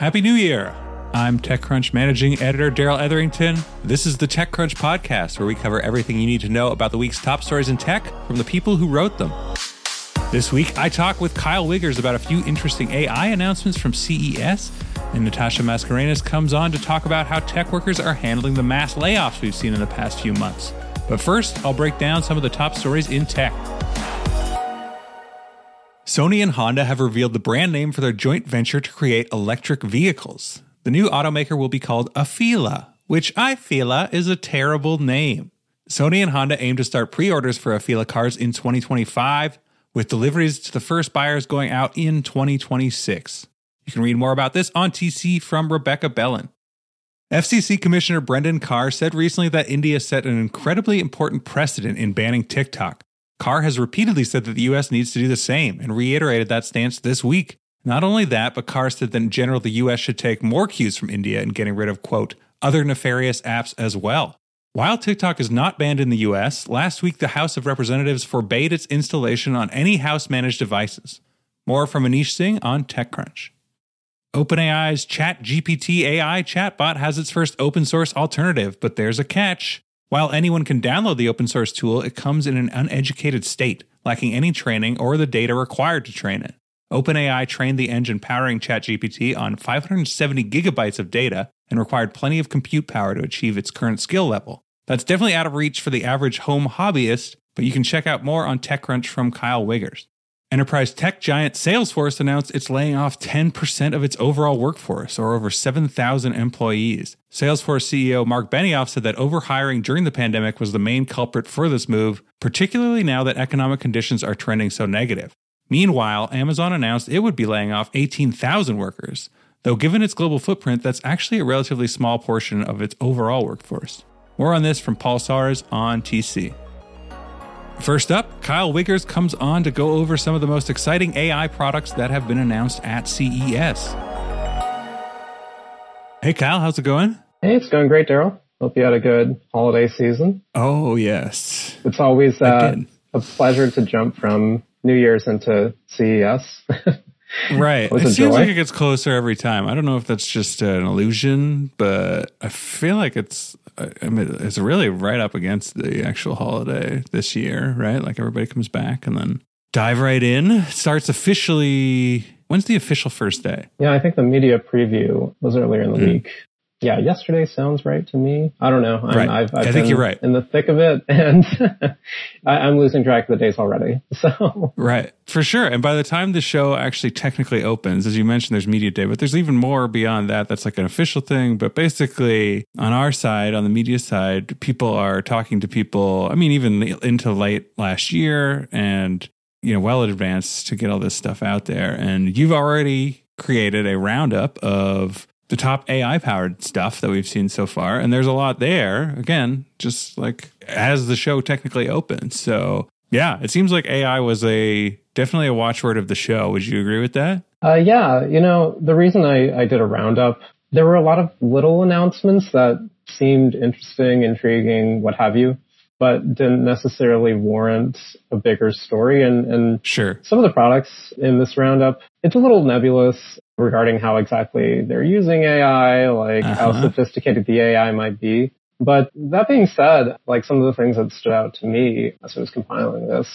Happy New Year! I'm TechCrunch managing editor Darrell Etherington. This is the TechCrunch podcast where we cover everything you need to know about the week's top stories in tech from the people who wrote them. This week, I talk with Kyle Wiggers about a few interesting AI announcements from CES, and Natasha Mascarenhas comes on to talk about how tech workers are handling the mass layoffs we've seen in the past few months. But first, I'll break down some of the top stories in tech. Sony and Honda have revealed the brand name for their joint venture to create electric vehicles. The new automaker will be called Afeela, which I is a terrible name. Sony and Honda aim to start pre orders for Afeela cars in 2025, with deliveries to the first buyers going out in 2026. You can read more about this on TC from Rebecca Bellan. FCC Commissioner Brendan Carr said recently that India set an incredibly important precedent in banning TikTok. Carr has repeatedly said that the US needs to do the same and reiterated that stance this week. Not only that, but Carr said that in general the US should take more cues from India in getting rid of, quote, other nefarious apps as well. While TikTok is not banned in the US, last week the House of Representatives forbade its installation on any house managed devices. More from Anish Singh on TechCrunch. OpenAI's ChatGPT AI chatbot has its first open source alternative, but there's a catch. While anyone can download the open source tool, it comes in an uneducated state, lacking any training or the data required to train it. OpenAI trained the engine powering ChatGPT on 570 gigabytes of data and required plenty of compute power to achieve its current skill level. That's definitely out of reach for the average home hobbyist, but you can check out more on TechCrunch from Kyle Wiggers. Enterprise tech giant Salesforce announced it's laying off 10% of its overall workforce, or over 7,000 employees. Salesforce CEO Marc Benioff said that overhiring during the pandemic was the main culprit for this move, particularly now that economic conditions are trending so negative. Meanwhile, Amazon announced it would be laying off 18,000 workers, though given its global footprint, that's actually a relatively small portion of its overall workforce. More on this from Paul Sawers on TC. First up, Kyle Wiggers comes on to go over some of the most exciting AI products that have been announced at CES. Hey, Kyle, how's it going? Hey, it's going great, Darrell. Hope you had a good holiday season. Oh, yes. It's always uh, a pleasure to jump from New Year's into CES. right. It seems like it gets closer every time. I don't know if that's just an illusion, but I feel like it's I mean, it's really right up against the actual holiday this year, right? Like everybody comes back and then dive right in. Starts officially. When's the official first day? Yeah, I think the media preview was earlier in the mm. week yeah, yesterday sounds right to me. I don't know. I'm, right. I've, I've i think you're right. In the thick of it, and I, am losing track of the days already. So right, for sure. And by the time the show actually technically opens, as you mentioned, there's media day, but there's even more beyond that. That's like an official thing. But basically, on our side, on the media side, people are talking to people. I mean, even into late last year, and you know, well in advance to get all this stuff out there. And you've already created a roundup of the top AI powered stuff that we've seen so far. And there's a lot there, again, just like as the show technically opens. So, yeah, it seems like AI was a definitely a watchword of the show. Would you agree with that? Uh, yeah, you know, the reason I, I did a roundup, there were a lot of little announcements that seemed interesting, intriguing, what have you but didn't necessarily warrant a bigger story. And, and sure. some of the products in this roundup, it's a little nebulous regarding how exactly they're using AI, like uh-huh. how sophisticated the AI might be. But that being said, like some of the things that stood out to me as I was compiling this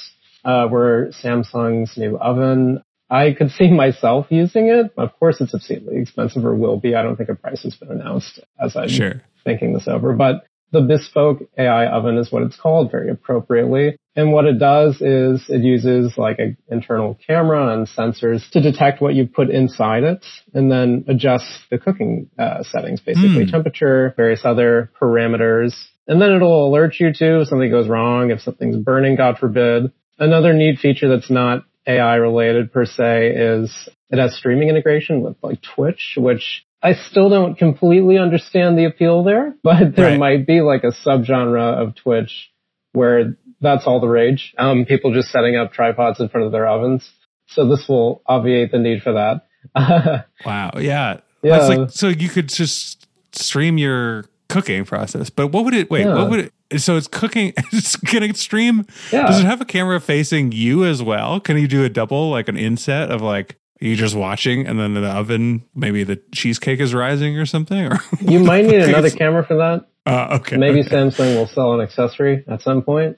uh, were Samsung's new oven. I could see myself using it. Of course, it's obscenely expensive or will be. I don't think a price has been announced as I'm sure. thinking this over, but the bespoke AI oven is what it's called very appropriately. And what it does is it uses like an internal camera and sensors to detect what you put inside it and then adjusts the cooking uh, settings, basically mm. temperature, various other parameters. And then it'll alert you to if something goes wrong, if something's burning, God forbid. Another neat feature that's not AI related per se is it has streaming integration with like Twitch, which I still don't completely understand the appeal there, but there right. might be like a subgenre of Twitch where that's all the rage. Um, people just setting up tripods in front of their ovens. So this will obviate the need for that. wow. Yeah. Yeah. Like, so you could just stream your cooking process, but what would it, wait, yeah. what would it, so it's cooking, it's going to stream. Yeah. Does it have a camera facing you as well? Can you do a double, like an inset of like you just watching and then in the oven, maybe the cheesecake is rising or something? Or You might need another camera for that. Uh, okay. Maybe okay. Samsung will sell an accessory at some point.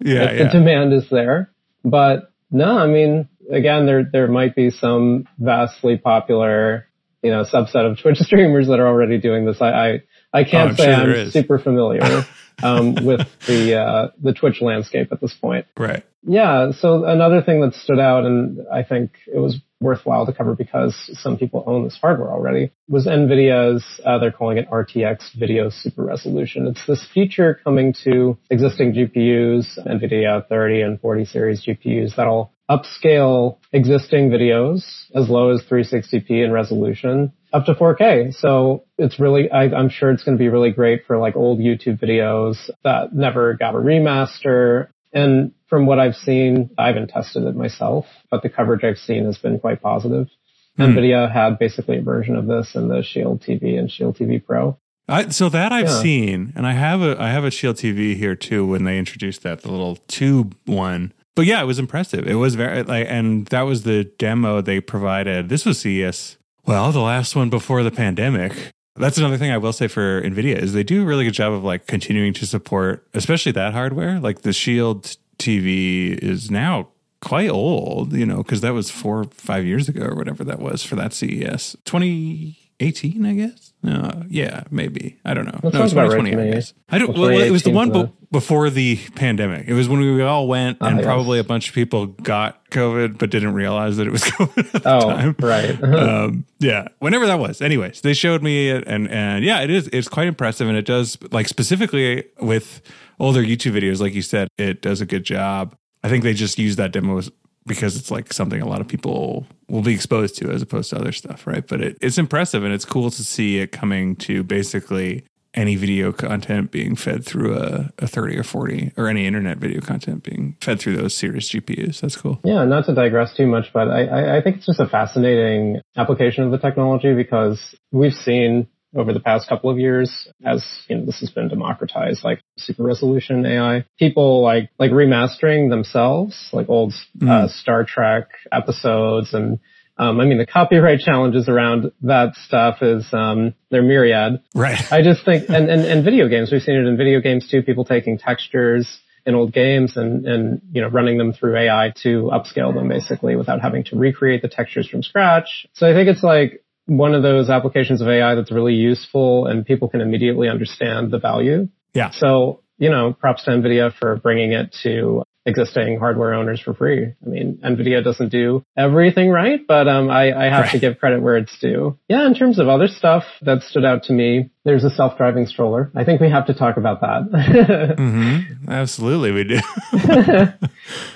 Yeah, if yeah. the demand is there. But no, I mean, again, there there might be some vastly popular, you know, subset of Twitch streamers that are already doing this. I I, I can't Oh, say sure I'm super familiar um, with the uh, the Twitch landscape at this point. right. Yeah. So another thing that stood out, and I think it was worthwhile to cover because some people own this hardware already, was NVIDIA's, uh, they're calling it RTX Video Super Resolution. It's this feature coming to existing GPUs, NVIDIA 30 and 40 series GPUs that'll upscale existing videos as low as 360p in resolution up to 4K. So it's really, I, I'm sure it's going to be really great for like old YouTube videos that never got a remaster. And from what I've seen, I haven't tested it myself, but the coverage I've seen has been quite positive. Hmm. NVIDIA had basically a version of this in the Shield TV and Shield TV Pro. I, so that I've Yeah. seen, and I have a I have a Shield TV here too. When they introduced that, the little tube one. But yeah, it was impressive. It was very like, and that was the demo they provided. This was CES. Well, the last one before the pandemic. That's another thing I will say for Nvidia is they do a really good job of like continuing to support, especially that hardware. Like the Shield TV is now quite old, you know, because that was four, five years ago or whatever that was for that CES. 2018, I guess. No, yeah, maybe. I don't know. That no, about right 2020, to I guess. I don't. Well, it was the one be- before the pandemic. It was when we all went, Ah, and yes. probably a bunch of people got COVID, but didn't realize that it was COVID at the Oh, time. right. um, yeah, whenever that was. Anyways, they showed me it, and and yeah, it is. It's quite impressive, and it does like specifically with older YouTube videos, like you said, it does a good job. I think they just use that demo because it's like something a lot of people will be exposed to as opposed to other stuff, right? But it, it's impressive, and it's cool to see it coming to basically any video content being fed through a, a 30 or 40 or any internet video content being fed through those serious GPUs. That's cool. Yeah, not to digress too much, but I, I, I think it's just a fascinating application of the technology because we've seen over the past couple of years as you know this has been democratized like super resolution AI people like like remastering themselves like old uh, Star Trek episodes and um, I mean the copyright challenges around that stuff is um, they're myriad Right. I just think, and, and, and video games, we've seen it in video games too, people taking textures in old games and, and, you know, running them through AI to upscale them basically without having to recreate the textures from scratch. So I think it's like one of those applications of AI that's really useful and people can immediately understand the value. Yeah. So, you know, props to NVIDIA for bringing it to existing hardware owners for free. I mean, NVIDIA doesn't do everything right, but um, I, I have to give credit where it's due. Yeah, in terms of other stuff that stood out to me, there's a self-driving stroller. I think we have to talk about that. hmm Absolutely, we do.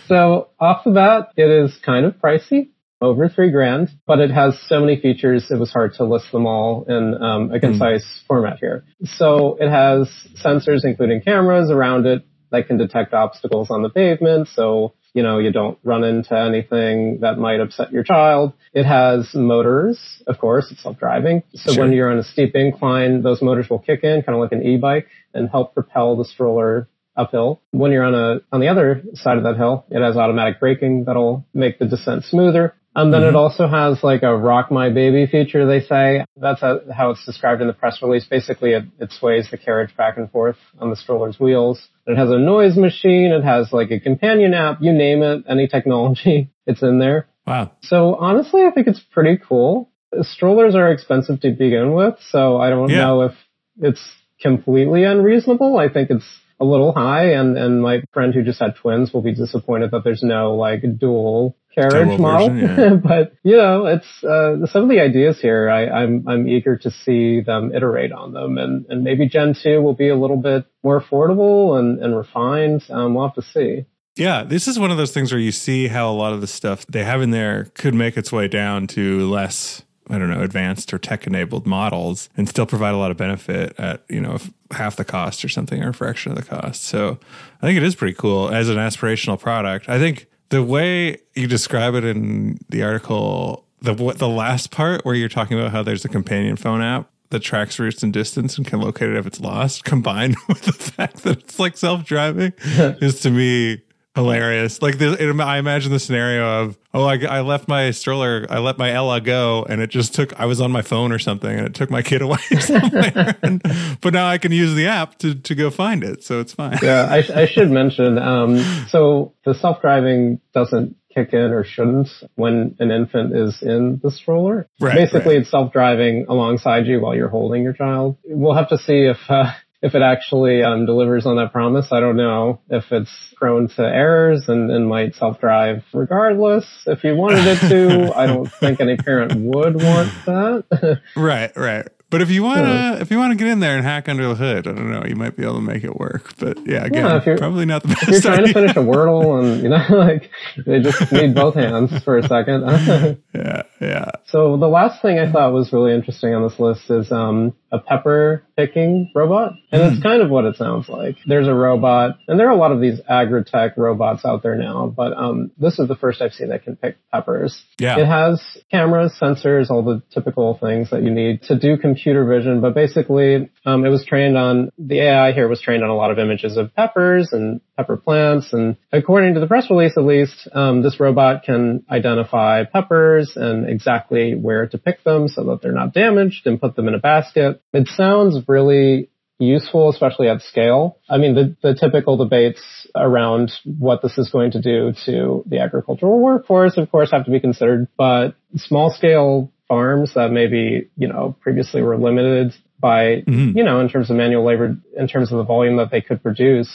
so off the bat, it is kind of pricey. Over three grand, but it has so many features, it was hard to list them all in um, a concise format here. So it has sensors, including cameras around it that can detect obstacles on the pavement. So, you know, you don't run into anything that might upset your child. It has motors, of course, it's self-driving. So Sure. when you're on a steep incline, those motors will kick in, kind of like an e-bike, and help propel the stroller uphill. When you're on a on the other side of that hill, it has automatic braking that'll make the descent smoother. And then it mm-hmm. also has like a rock my baby feature, they say. That's how, how it's described in the press release. Basically, it, it sways the carriage back and forth on the stroller's wheels. It has a noise machine. It has like a companion app. You name it, any technology, it's in there. Wow. So honestly, I think it's pretty cool. Strollers are expensive to begin with, so I don't Yeah. know if it's completely unreasonable. I think it's a little high, and, and my friend who just had twins will be disappointed that there's no like dual carriage Double model. version, yeah. but you know, it's uh, some of the ideas here. I, I'm I'm eager to see them iterate on them, and and maybe Gen two will be a little bit more affordable and and refined. Um, we'll have to see. Yeah, this is one of those things where you see how a lot of the stuff they have in there could make its way down to less, I don't know, advanced or tech enabled models and still provide a lot of benefit at, you know, half the cost or something or a fraction of the cost. So I think it is pretty cool as an aspirational product. I think the way you describe it in the article, the what the last part where you're talking about how there's a companion phone app that tracks routes and distance and can locate it if it's lost, combined with the fact that it's like self driving, is to me hilarious. Like the, it, I imagine the scenario of, oh, I, I left my stroller, I let my Ella go, and it just took. I was on my phone or something, and it took my kid away somewhere. and, but now I can use the app to to go find it, so it's fine. Yeah, I, I should mention. Um, so the self driving doesn't kick in or shouldn't when an infant is in the stroller. Right, Basically, right. it's self-driving alongside you while you're holding your child. We'll have to see if uh, if it actually um, delivers on that promise. I don't know if it's prone to errors and, and might self-drive regardless. If you wanted it to, I don't think any parent would want that. Right, right. But if you want to, Yeah. if you want to get in there and hack under the hood, I don't know, you might be able to make it work. But yeah, again, Yeah, probably not the best if you're trying to finish a Wordle and you know, like they just need both hands for a second. Yeah, yeah. So the last thing I thought was really interesting on this list is um, a pepper picking robot, and Hmm. it's kind of what it sounds like. There's a robot, and there are a lot of these agri-tech robots out there now, but um, this is the first I've seen that can pick peppers. Yeah. It has cameras, sensors, all the typical things that you need to do computer vision, but basically um, it was trained on the AI here was trained on a lot of images of peppers and pepper plants, and according to the press release, at least, um, this robot can identify peppers and exactly where to pick them so that they're not damaged and put them in a basket. It sounds really useful, especially at scale. I mean, the, the typical debates around what this is going to do to the agricultural workforce, of course, have to be considered, but small scale farms that maybe, you know, previously were limited by, Mhm. you know, in terms of manual labor, in terms of the volume that they could produce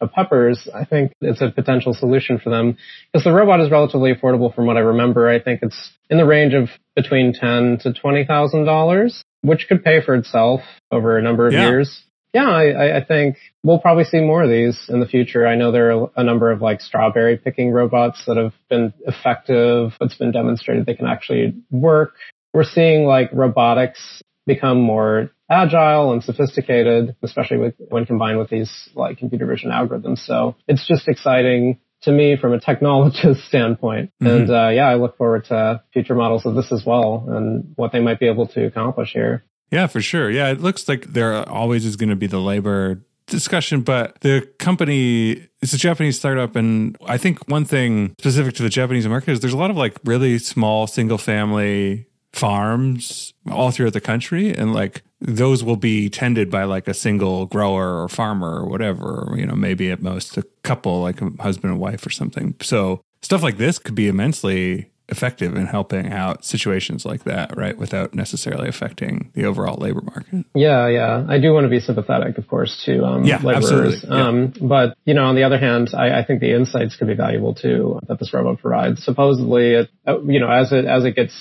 of peppers, I think it's a potential solution for them because the robot is relatively affordable from what I remember. I think it's in the range of between ten to twenty thousand dollars, which could pay for itself over a number of Yeah. years. Yeah, I- I think we'll probably see more of these in the future. I know there are a number of like strawberry picking robots that have been effective. It's been demonstrated they can actually work. We're seeing like robotics become more agile and sophisticated, especially with, when combined with these like computer vision algorithms. So it's just exciting to me from a technologist standpoint. Mhm. And uh, yeah, I look forward to future models of this as well and what they might be able to accomplish here. Yeah, for sure. Yeah, it looks like there always is going to be the labor discussion, but the company it's a Japanese startup, and I think one thing specific to the Japanese market is there's a lot of like really small single family farms all throughout the country, and like those will be tended by like a single grower or farmer or whatever, you know, maybe at most a couple, like a husband and wife or something. So stuff like this could be immensely effective in helping out situations like that, right? Without necessarily affecting the overall labor market. Yeah, yeah. I do want to be sympathetic, of course, to um, Yeah, laborers. absolutely. Yeah. Um, but you know, on the other hand, I, I think the insights could be valuable too that this robot provides. Supposedly, it, uh, you know, as it as it gets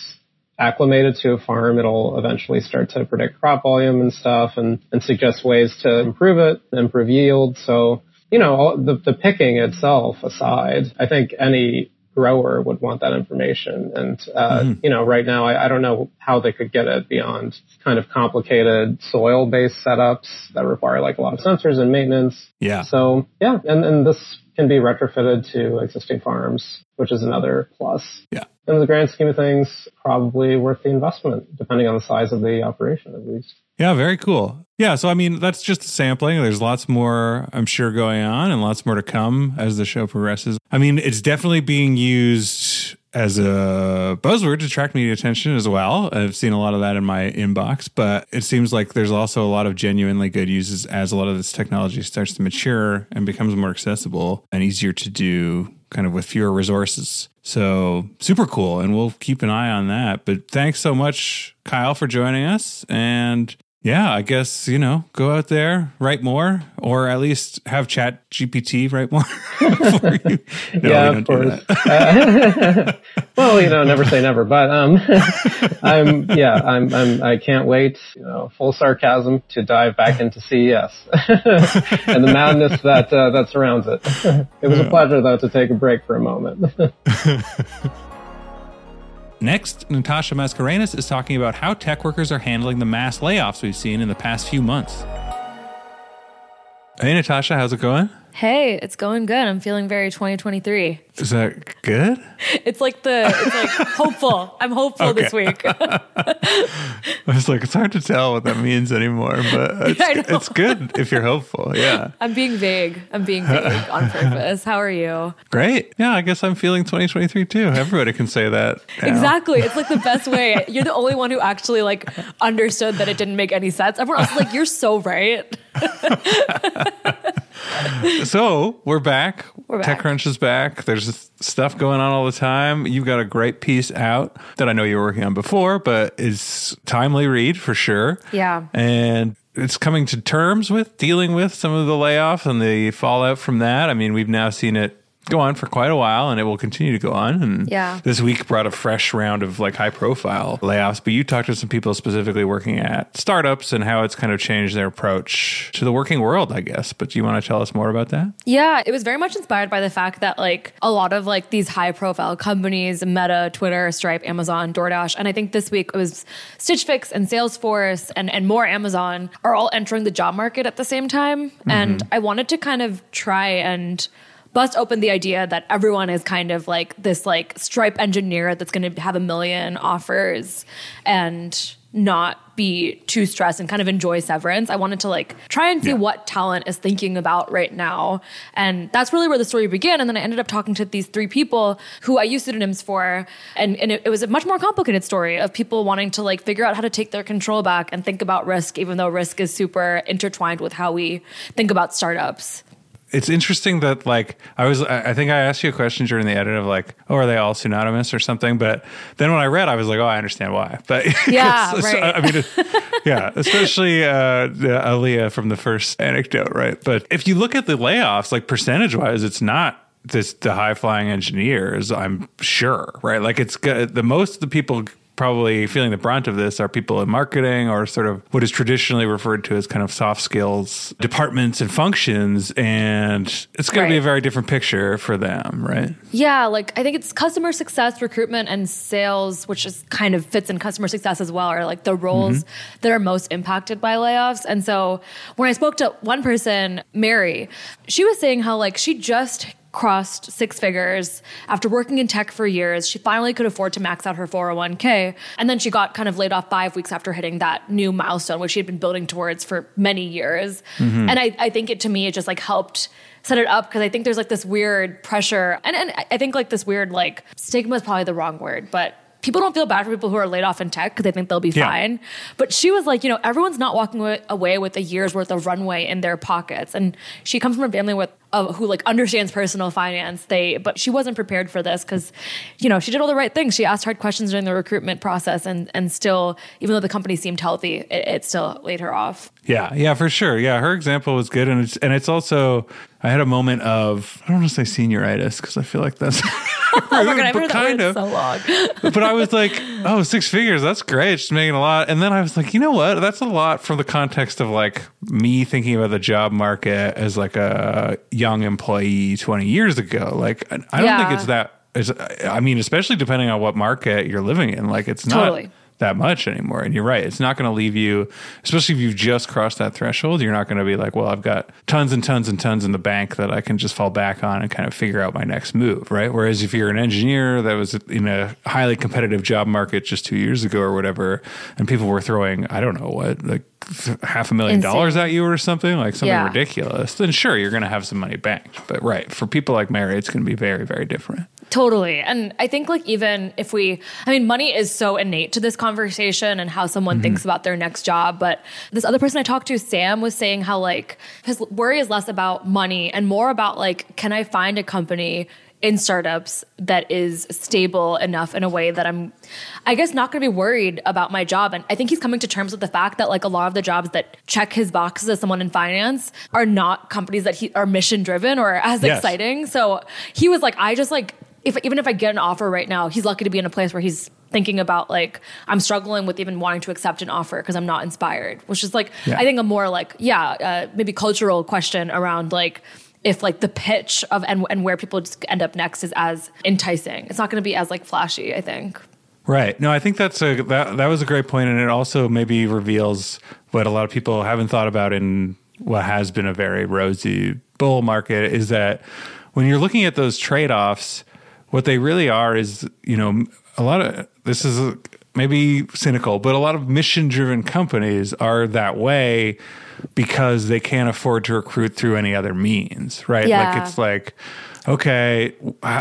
acclimated to a farm, it'll eventually start to predict crop volume and stuff, and and suggest ways to improve it, improve yield. So you know, the the picking itself aside, I think any grower would want that information. And, uh, Mhm. you know, right now, I, I don't know how they could get it beyond kind of complicated soil based setups that require like a lot of sensors and maintenance. Yeah. So yeah, and, and this can be retrofitted to existing farms, which is another plus. Yeah. In the grand scheme of things, probably worth the investment, depending on the size of the operation at least. Yeah, very cool. Yeah, so I mean, that's just a sampling. There's lots more, I'm sure, going on and lots more to come as the show progresses. I mean, it's definitely being used as a buzzword to attract media attention as well. I've seen a lot of that in my inbox, but it seems like there's also a lot of genuinely good uses as a lot of this technology starts to mature and becomes more accessible and easier to do kind of with fewer resources. So super cool. And we'll keep an eye on that. But thanks so much, Kyle, for joining us. And yeah, I guess, you know, go out there, write more, or at least have ChatGPT write more for you. No, yeah, we of do course. that. Uh, well, you know, never say never, but um, I'm yeah, I'm I'm I can't wait. You know, full sarcasm to dive back into CES and the madness that uh, that surrounds it. it was a pleasure though to take a break for a moment. Next, Natasha Mascarenhas is talking about how tech workers are handling the mass layoffs we've seen in the past few months. Hey, Natasha, how's it going? Hey, it's going good. I'm feeling very 2023. Is that good? It's like the it's like hopeful. I'm hopeful this week. I was like, it's hard to tell what that means anymore, but it's, know. it's good if you're hopeful. Yeah. I'm being vague. I'm being vague on purpose. How are you? Great. Yeah, I guess I'm feeling 2023 too. Everybody can say that. now. Exactly. It's like the best way. You're the only one who actually like understood that it didn't make any sense. Everyone else is like, you're so right. So we're back. We're back. TechCrunch is back. There's stuff going on all the time. You've got a great piece out that I know you were working on before, but is timely read for sure. Yeah. And it's coming to terms with dealing with some of the layoffs and the fallout from that. I mean, we've now seen it go on for quite a while and it will continue to go on. And Yeah. this week brought a fresh round of like high profile layoffs. But you talked to some people specifically working at startups and how it's kind of changed their approach to the working world, I guess. But do you want to tell us more about that? Yeah, it was very much inspired by the fact that like a lot of like these high profile companies, Meta, Twitter, Stripe, Amazon, DoorDash, and I think this week it was Stitch Fix and Salesforce and, and more Amazon are all entering the job market at the same time. And mm-hmm. I wanted to kind of try and bust open the idea that everyone is kind of like this like Stripe engineer that's going to have a million offers and not be too stressed and kind of enjoy severance. I wanted to like try and see Yeah. what talent is thinking about right now. And that's really where the story began. And then I ended up talking to these three people who I use pseudonyms for. And, and it, it was a much more complicated story of people wanting to like figure out how to take their control back and think about risk, even though risk is super intertwined with how we think about startups. It's interesting that like I was I think I asked you a question during the edit of like oh are they all synonymous or something? But then when I read I was like oh I understand why. But Yeah, so- right. I mean it- yeah especially uh the Aaliyah from the first anecdote right? But if you look at the layoffs like percentage wise it's not this the high flying engineers I'm sure right? Like it's the most of the people probably feeling the brunt of this are people in marketing or sort of what is traditionally referred to as kind of soft skills departments and functions and it's going to be a very different picture for them right? Yeah, like I think it's customer success, recruitment, and sales, which is kind of fits in customer success as well, are like the roles mm-hmm. that are most impacted by layoffs. And so when I spoke to one person, Mary, she was saying how like she just crossed six figures after working in tech for years. She finally could afford to max out her 401k. And then she got kind of laid off five weeks after hitting that new milestone, which she had been building towards for many years. Mm-hmm. And I, I think it to me, it just like helped set it up because I think there's like this weird pressure. And, and I think like this weird like stigma is probably the wrong word, but people don't feel bad for people who are laid off in tech because they think they'll be Yeah. fine. But she was like, you know, everyone's not walking away with a year's worth of runway in their pockets. And she comes from a family with uh, who like understands personal finance. They, but she wasn't prepared for this because, you know, she did all the right things. She asked hard questions during the recruitment process, and and still, even though the company seemed healthy, it, it still laid her off. Yeah, yeah, for sure. Yeah, her example was good, and it's and it's also I had a moment of I don't want to say senioritis because I feel like that's Oh god, I've but that kind word of. so long. but I was like, oh, six figures, that's great. She's making a lot. And then I was like, you know what? That's a lot from the context of like me thinking about the job market as like a young employee 20 years ago. Like, I I don't Yeah. think it's that. Is, I mean, especially depending on what market you're living in, like it's not Totally. That much anymore. And you're right. It's not going to leave you, especially if you've just crossed that threshold. You're not going to be like, well, I've got tons and tons and tons in the bank that I can just fall back on and kind of figure out my next move. Right. Whereas if you're an engineer that was in a highly competitive job market just two years ago or whatever, and people were throwing, I don't know what, like half a million Insane. dollars at you or something, like something Yeah. ridiculous, then sure, you're going to have some money banked. But right. For people like Mary, it's going to be very, very different. Totally. And I think like even if we I mean money is so innate to this conversation and how someone thinks mm-hmm. about their next job, but this other person I talked to, Sam, was saying how like his worry is less about money and more about like can I find a company in startups that is stable enough in a way that I'm I guess not going to be worried about my job and I think he's coming to terms with the fact that like a lot of the jobs that check his boxes as someone in finance are not companies that he are mission driven or as Yes. exciting. So he was like I just like if even if I get an offer right now, he's lucky to be in a place where he's thinking about like I'm struggling with even wanting to accept an offer because I'm not inspired, which is like Yeah. I think a more like yeah uh, maybe cultural question around like if like the pitch of and and where people just end up next is as enticing. It's not going to be as like flashy. I think. Right. No, I think that's a that that was a great point, and it also maybe reveals what a lot of people haven't thought about in what has been a very rosy bull market is that when you're looking at those trade offs, what they really are is, you know, a lot of this is maybe cynical, but a lot of mission driven companies are that way because they can't afford to recruit through any other means, right? Yeah. Like it's like, okay,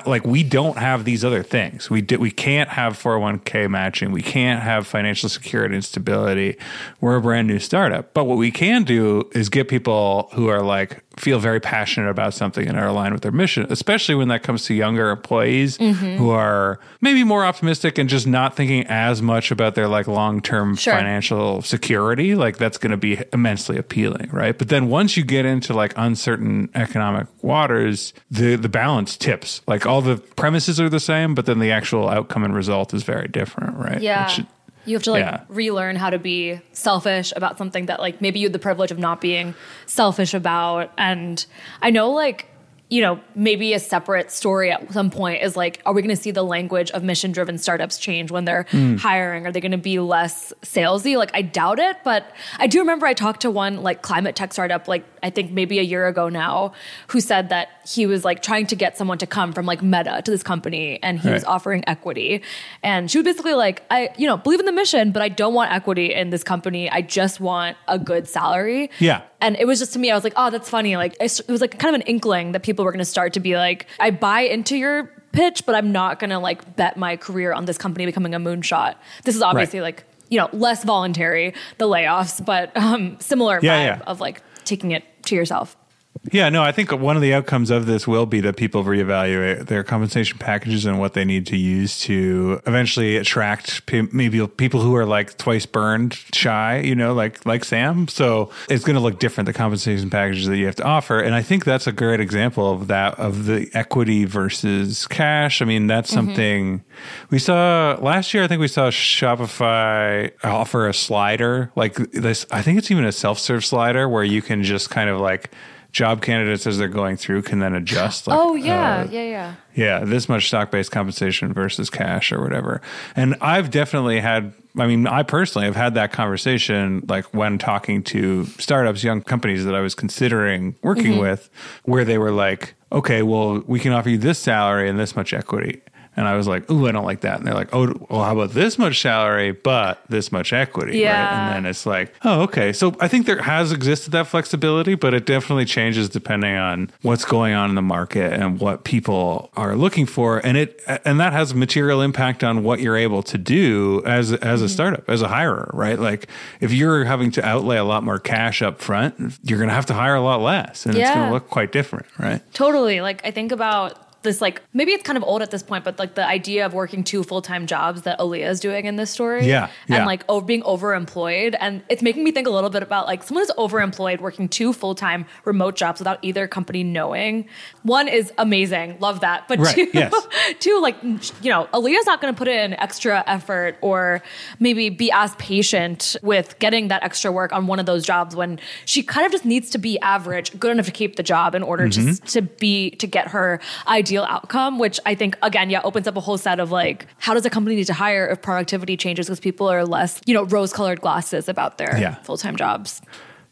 like we don't have these other things. We did, we can't have 401k matching. We can't have financial security and stability. We're a brand new startup. But what we can do is get people who are like feel very passionate about something and are aligned with their mission, especially when that comes to younger employees Mm-hmm. who are maybe more optimistic and just not thinking as much about their like long-term Sure. financial security. Like that's going to be immensely appealing, right? But then once you get into like uncertain economic waters, the the balance tips. Like all the premises are the same, but then the actual outcome and result is very different, right? Yeah. Which- you have to like yeah. relearn how to be selfish about something that like maybe you had the privilege of not being selfish about. And I know like, you know, maybe a separate story at some point is like, are we going to see the language of mission driven startups change when they're Hmm. hiring? Are they going to be less salesy? Like, I doubt it, but I do remember I talked to one like climate tech startup, like I think maybe a year ago now, who said that he was like trying to get someone to come from like Meta to this company and he was offering equity. And she was basically like, I, you know, believe in the mission, but I don't want equity in this company. I just want a good salary. Yeah. And it was just to me, I was like, oh, that's funny. Like, it was like kind of an inkling that people were going to start to be like, I buy into your pitch, but I'm not going to like bet my career on this company becoming a moonshot. This is obviously Right. like, you know, less voluntary, the layoffs, but um, similar Yeah, vibe yeah. of like taking it to yourself. Yeah, no, I think one of the outcomes of this will be that people reevaluate their compensation packages and what they need to use to eventually attract maybe people who are like twice burned shy, you know, like like Sam. So it's going to look different the compensation packages that you have to offer, and I think that's a great example of that of the equity versus cash. I mean, that's mm-hmm. something we saw last year. I think we saw Shopify offer a slider like this. I think it's even a self serve slider where you can just kind of like job candidates as they're going through can then adjust. Like, Oh, yeah. uh, yeah, yeah. yeah, this much stock based compensation versus cash or whatever. And I've definitely had, I mean, I personally have had that conversation like when talking to startups, young companies that I was considering working with, where they were like, okay, well, we can offer you this salary and this much equity. And I was like, ooh, I don't like that. And they're like, oh, well, how about this much salary, but this much equity? Right? Yeah. And then it's like, oh, okay. So I think there has existed that flexibility, but it definitely changes depending on what's going on in the market and what people are looking for. And it and that has material impact on what you're able to do as as a mm-hmm. startup, as a hirer, right? Like if you're having to outlay a lot more cash up front, you're gonna have to hire a lot less. And it's gonna look quite different, right? Totally. Like I think about this like maybe it's kind of old at this point, but like the idea of working two full time jobs that Aaliyah is doing in this story. Yeah, yeah. And like over being overemployed. And it's making me think a little bit about like someone who's overemployed working two full time remote jobs without either company knowing. One is amazing. Love that. But Right, two, yes. two, like you know, Aaliyah's not gonna put in extra effort or maybe be as patient with getting that extra work on one of those jobs when she kind of just needs to be average, good enough to keep the job in order Mm-hmm. to to be to get her ideal outcome, which I think again, yeah, opens up a whole set of like, how does a company need to hire if productivity changes because people are less, you know, rose colored glasses about their Yeah. full time jobs.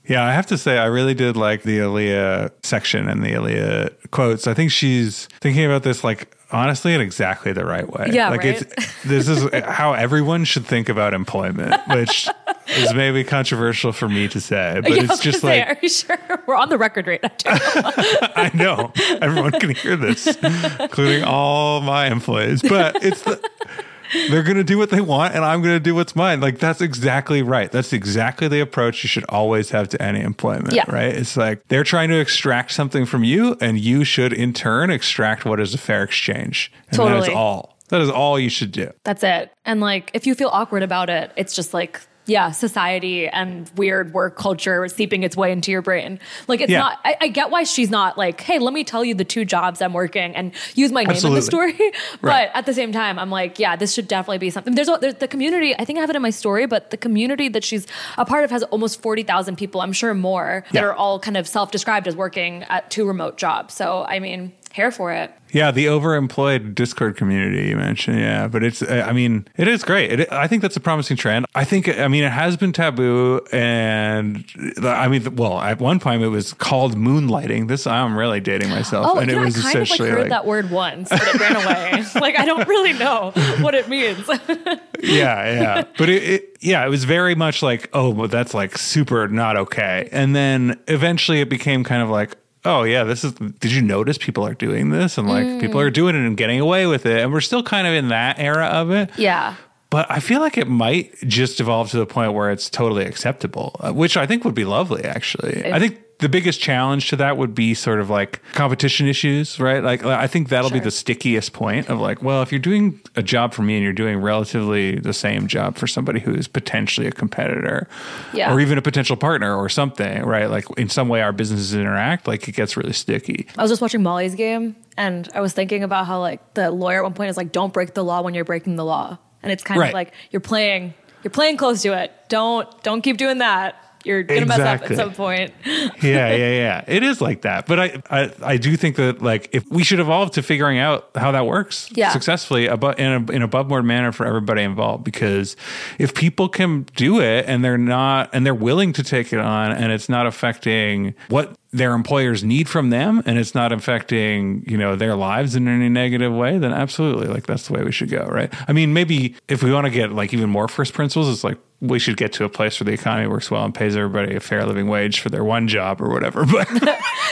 Yeah, I have to say, I really did like the Aaliyah section and the Aaliyah quotes. I think she's thinking about this like honestly in exactly the right way. Yeah, like right? it's this is how everyone should think about employment, which is maybe controversial for me to say, but Yeah, it's just like are you sure we're on the record right now? I know everyone can hear this, including all my employees. But it's the, they're going to do what they want, and I'm going to do what's mine. Like that's exactly right. That's exactly the approach you should always have to any employment. Yeah. Right. It's like they're trying to extract something from you, and you should in turn extract what is a fair exchange. And that is all. That is all you should do. That's it. And like, if you feel awkward about it, it's just like, yeah, society and weird work culture seeping its way into your brain. Like, it's Yeah. not, I, I get why she's not like, hey, let me tell you the two jobs I'm working and use my name in the story. but Right. at the same time, I'm like, yeah, this should definitely be something. There's, a, there's the community, I think I have it in my story, but the community that she's a part of has almost 40,000 people, I'm sure more, that are all kind of self described as working at two remote jobs. So, I mean, here for it. Yeah, the overemployed Discord community you mentioned. Yeah, but it's, I mean, it is great. It, I think that's a promising trend. I think, I mean, it has been taboo. And I mean, well, at one point it was called moonlighting. This, I'm really dating myself. Oh, and you it was I kind of like essentially heard like, that word once, but it ran away. like I don't really know what it means. yeah, yeah. But it, it, yeah, it was very much like, oh, well, that's like super not okay. And then eventually it became kind of like, oh yeah, this is. Did you notice people are doing this and like people Mm. are doing it and getting away with it, and we're still kind of in that era of it. yeah. But I feel like it might just evolve to the point where it's totally acceptable, uh, which I think would be lovely, actually. I think the biggest challenge to that would be sort of like competition issues, right? Like, I think that'll be the stickiest point of like, well, if you're doing a job for me and you're doing relatively the same job for somebody who is potentially a competitor Yeah. or even a potential partner or something, right? Like, in some way, our businesses interact, like, it gets really sticky. I was just watching Molly's game and I was thinking about how like the lawyer at one point is like, don't break the law when you're breaking the law. And it's kind Right. of like you're playing you're playing close to it. Don't don't keep doing that. You're gonna mess up Exactly. at some point. yeah, yeah, yeah. It is like that. But I, I, I do think that like if we should evolve to figuring out how that works Yeah. successfully abo- in a in a above board manner for everybody involved. Because if people can do it and they're not and they're willing to take it on and it's not affecting what their employers need from them and it's not affecting you know their lives in any negative way then absolutely like that's the way we should go right i mean maybe if we want to get like even more first principles it's like we should get to a place where the economy works well and pays everybody a fair living wage for their one job or whatever but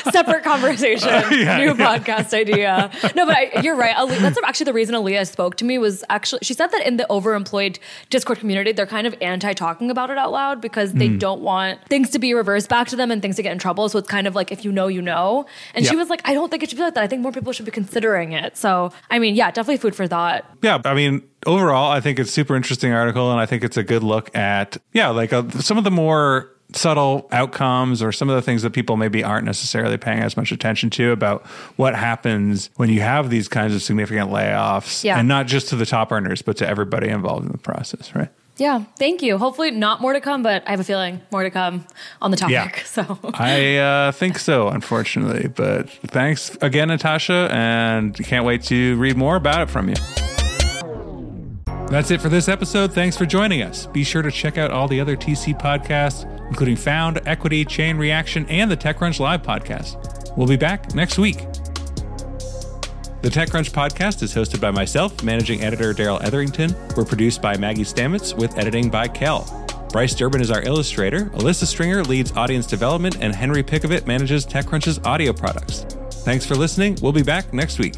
Separate conversation. Uh, yeah, new yeah. podcast idea. No, but I, you're right. Ale- That's actually the reason Aaliyah spoke to me was actually she said that in the overemployed Discord community, they're kind of anti talking about it out loud because they hmm. don't want things to be reversed back to them and things to get in trouble. So it's kind of like if you know, you know. And she was like, I don't think it should be like that. I think more people should be considering it. So I mean, yeah, definitely food for thought. yeah i mean overall i think it's super interesting article and i think it's a good look at yeah like uh, some of the more subtle outcomes or some of the things that people maybe aren't necessarily paying as much attention to about what happens when you have these kinds of significant layoffs Yeah. and not just to the top earners but to everybody involved in the process right Yeah, thank you. Hopefully, not more to come, but I have a feeling more to come on the topic. Yeah. So I uh, think so, unfortunately. But thanks again, Natasha, and can't wait to read more about it from you. That's it for this episode. Thanks for joining us. Be sure to check out all the other TC podcasts, including Found, Equity, Chain Reaction, and the TechCrunch Live podcast. We'll be back next week. The TechCrunch podcast is hosted by myself, managing editor Darrell Etherington. We're produced by Maggie Stamets with editing by Kel. Bryce Durbin is our illustrator, Alyssa Stringer leads audience development, and Henry Pickavet manages TechCrunch's audio products. Thanks for listening. We'll be back next week.